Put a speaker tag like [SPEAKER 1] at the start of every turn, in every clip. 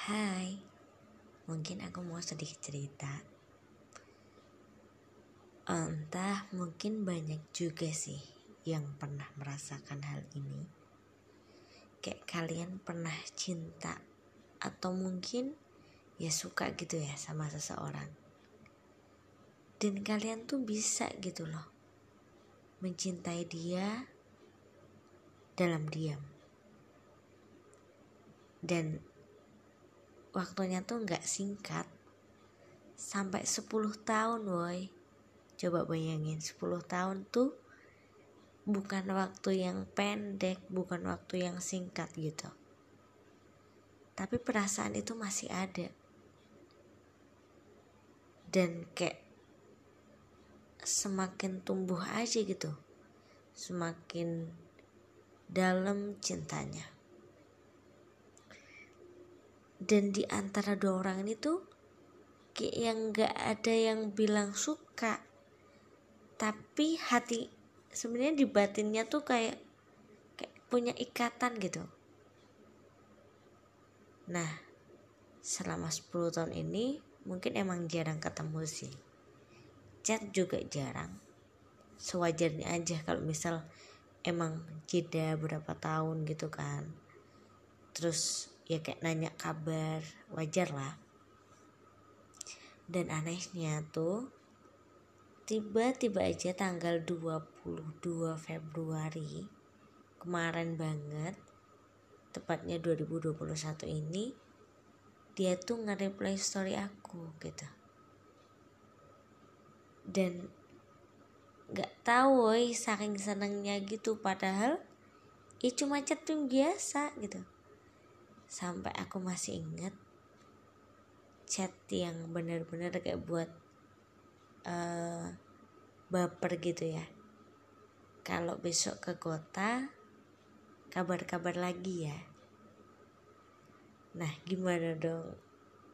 [SPEAKER 1] Hai, mungkin aku mau sedikit cerita. Entah mungkin banyak juga sih yang pernah merasakan hal ini. Kayak kalian pernah cinta atau mungkin ya suka gitu ya sama seseorang. Dan kalian tuh bisa gitu loh mencintai dia dalam diam. Dan waktunya tuh nggak singkat. Sampai 10 tahun woi coba bayangin 10 tahun tuh bukan waktu yang pendek bukan waktu yang singkat gitu. Tapi perasaan itu masih ada. Dan kayak semakin tumbuh aja gitu. Semakin dalam cintanya dan di antara dua orang ini tuh kayak yang nggak ada yang bilang suka. Tapi hati sebenarnya di batinnya tuh kayak kayak punya ikatan gitu. Nah selama 10 tahun ini mungkin emang jarang ketemu sih. Chat juga jarang. Sewajarnya aja kalau misal emang jeda berapa tahun gitu kan. Terus ya kayak nanya kabar wajar lah. Dan anehnya tuh tiba-tiba aja tanggal 22 Februari kemarin banget tepatnya 2021 ini dia tuh nge-reply story aku gitu. Dan nggak tahu woy saking senengnya gitu padahal ya cuma chatting biasa gitu sampai aku masih inget chat yang bener-bener kayak buat uh, baper gitu ya. Kalau besok ke kota kabar-kabar lagi ya. Nah gimana dong?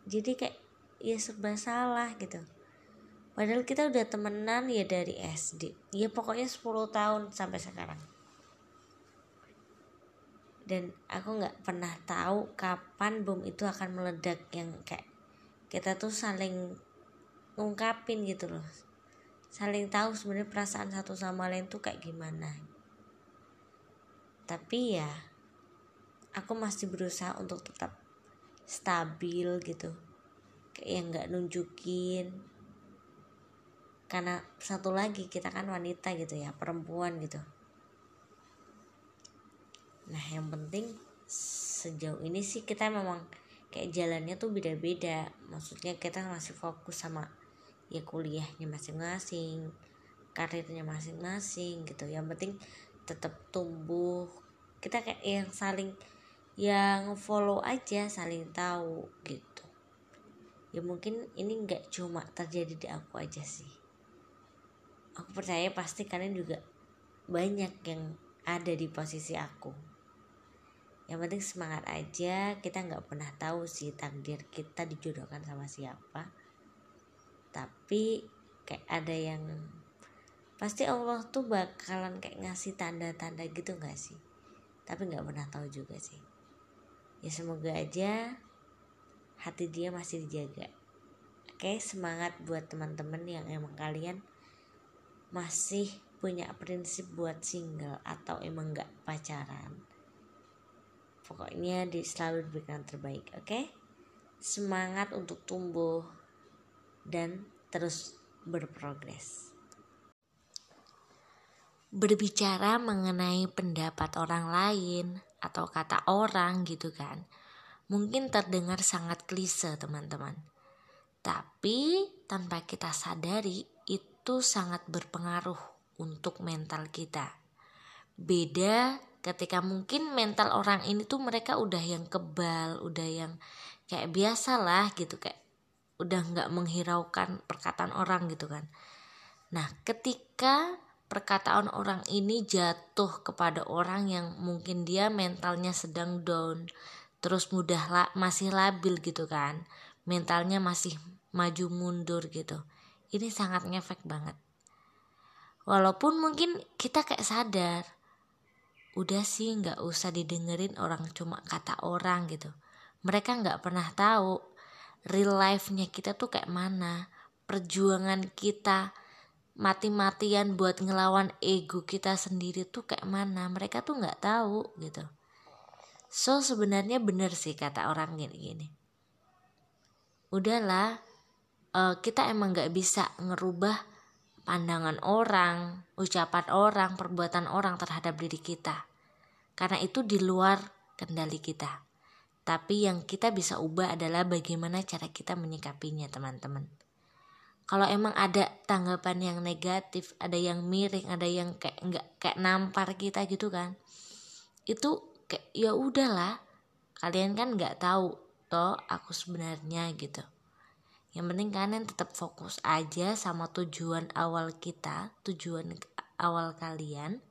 [SPEAKER 1] Jadi kayak ya serba salah gitu. Padahal kita udah temenan ya dari SD ya pokoknya 10 tahun sampai sekarang dan aku nggak pernah tahu kapan bom itu akan meledak yang kayak kita tuh saling ngungkapin gitu loh. Saling tahu sebenarnya perasaan satu sama lain tuh kayak gimana. Tapi ya aku masih berusaha untuk tetap stabil gitu. Kayak yang nggak nunjukin. Karena satu lagi kita kan wanita gitu ya perempuan gitu nah yang penting sejauh ini sih kita memang kayak jalannya tuh beda-beda. Maksudnya kita masih fokus sama ya kuliahnya masing-masing karirnya masing-masing gitu. Yang penting tetap tumbuh. Kita kayak yang saling yang follow aja saling tahu gitu. Ya mungkin ini nggak cuma terjadi di aku aja sih. Aku percaya pasti kalian juga banyak yang ada di posisi aku yang penting semangat aja kita nggak pernah tahu sih takdir kita dijodohkan sama siapa. Tapi kayak ada yang pasti Allah tuh bakalan kayak ngasih tanda-tanda gitu nggak sih? Tapi nggak pernah tahu juga sih. Ya semoga aja hati dia masih dijaga. Oke semangat buat teman-teman yang emang kalian masih punya prinsip buat single atau emang nggak pacaran pokoknya di selalu diberikan terbaik oke? Okay? semangat untuk tumbuh dan terus berprogres. Berbicara mengenai pendapat orang lain atau kata orang gitu kan mungkin terdengar sangat klise teman-teman. Tapi tanpa kita sadari itu sangat berpengaruh untuk mental kita. Beda ketika mungkin mental orang ini tuh mereka udah yang kebal udah yang kayak biasa lah gitu kayak udah nggak menghiraukan perkataan orang gitu kan. Nah ketika perkataan orang ini jatuh kepada orang yang mungkin dia mentalnya sedang down terus mudah lah masih labil gitu kan mentalnya masih maju mundur gitu ini sangat ngefek banget. Walaupun mungkin kita kayak sadar udah sih nggak usah didengerin orang cuma kata orang gitu. Mereka nggak pernah tahu real life-nya kita tuh kayak mana. Perjuangan kita mati-matian buat ngelawan ego kita sendiri tuh kayak mana. Mereka tuh nggak tahu gitu. So sebenarnya bener sih kata orang gini-gini. Udahlah uh, kita emang nggak bisa ngerubah pandangan orang ucapan orang perbuatan orang terhadap diri kita karena itu di luar kendali kita tapi yang kita bisa ubah adalah bagaimana cara kita menyikapinya, teman-teman. Kalau emang ada tanggapan yang negatif, ada yang miring, ada yang kayak nggak kayak nampar kita gitu kan, itu kayak ya udahlah, kalian kan nggak tahu toh aku sebenarnya gitu. Yang penting kalian tetap fokus aja sama tujuan awal kita, tujuan awal kalian.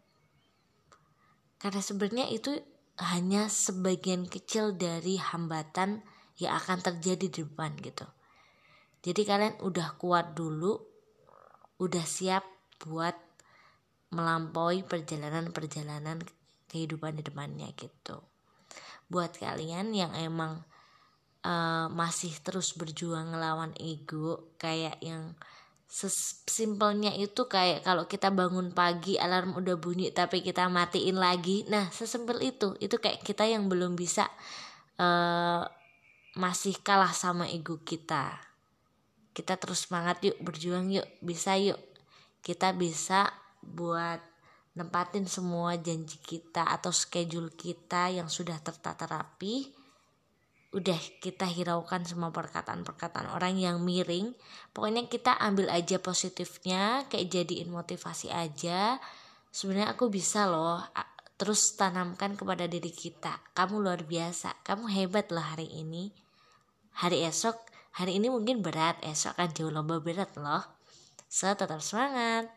[SPEAKER 1] Karena sebenarnya itu hanya sebagian kecil dari hambatan yang akan terjadi di depan gitu. Jadi kalian udah kuat dulu, udah siap buat melampaui perjalanan-perjalanan kehidupan di depannya gitu. Buat kalian yang emang uh, masih terus berjuang ngelawan ego kayak yang sesimpelnya itu kayak kalau kita bangun pagi alarm udah bunyi tapi kita matiin lagi. Nah sesimpel itu. Itu kayak kita yang belum bisa uh, masih kalah sama ego kita. Kita terus semangat yuk berjuang yuk bisa yuk. Kita bisa buat nempatin semua janji kita atau schedule kita yang sudah tertata rapi udah kita hiraukan semua perkataan-perkataan orang yang miring. Pokoknya kita ambil aja positifnya kayak jadiin motivasi aja. Sebenarnya aku bisa loh terus tanamkan kepada diri kita. Kamu luar biasa kamu hebat loh hari ini. Hari esok hari ini mungkin berat esok kan jauh lebih berat loh. So tetap semangat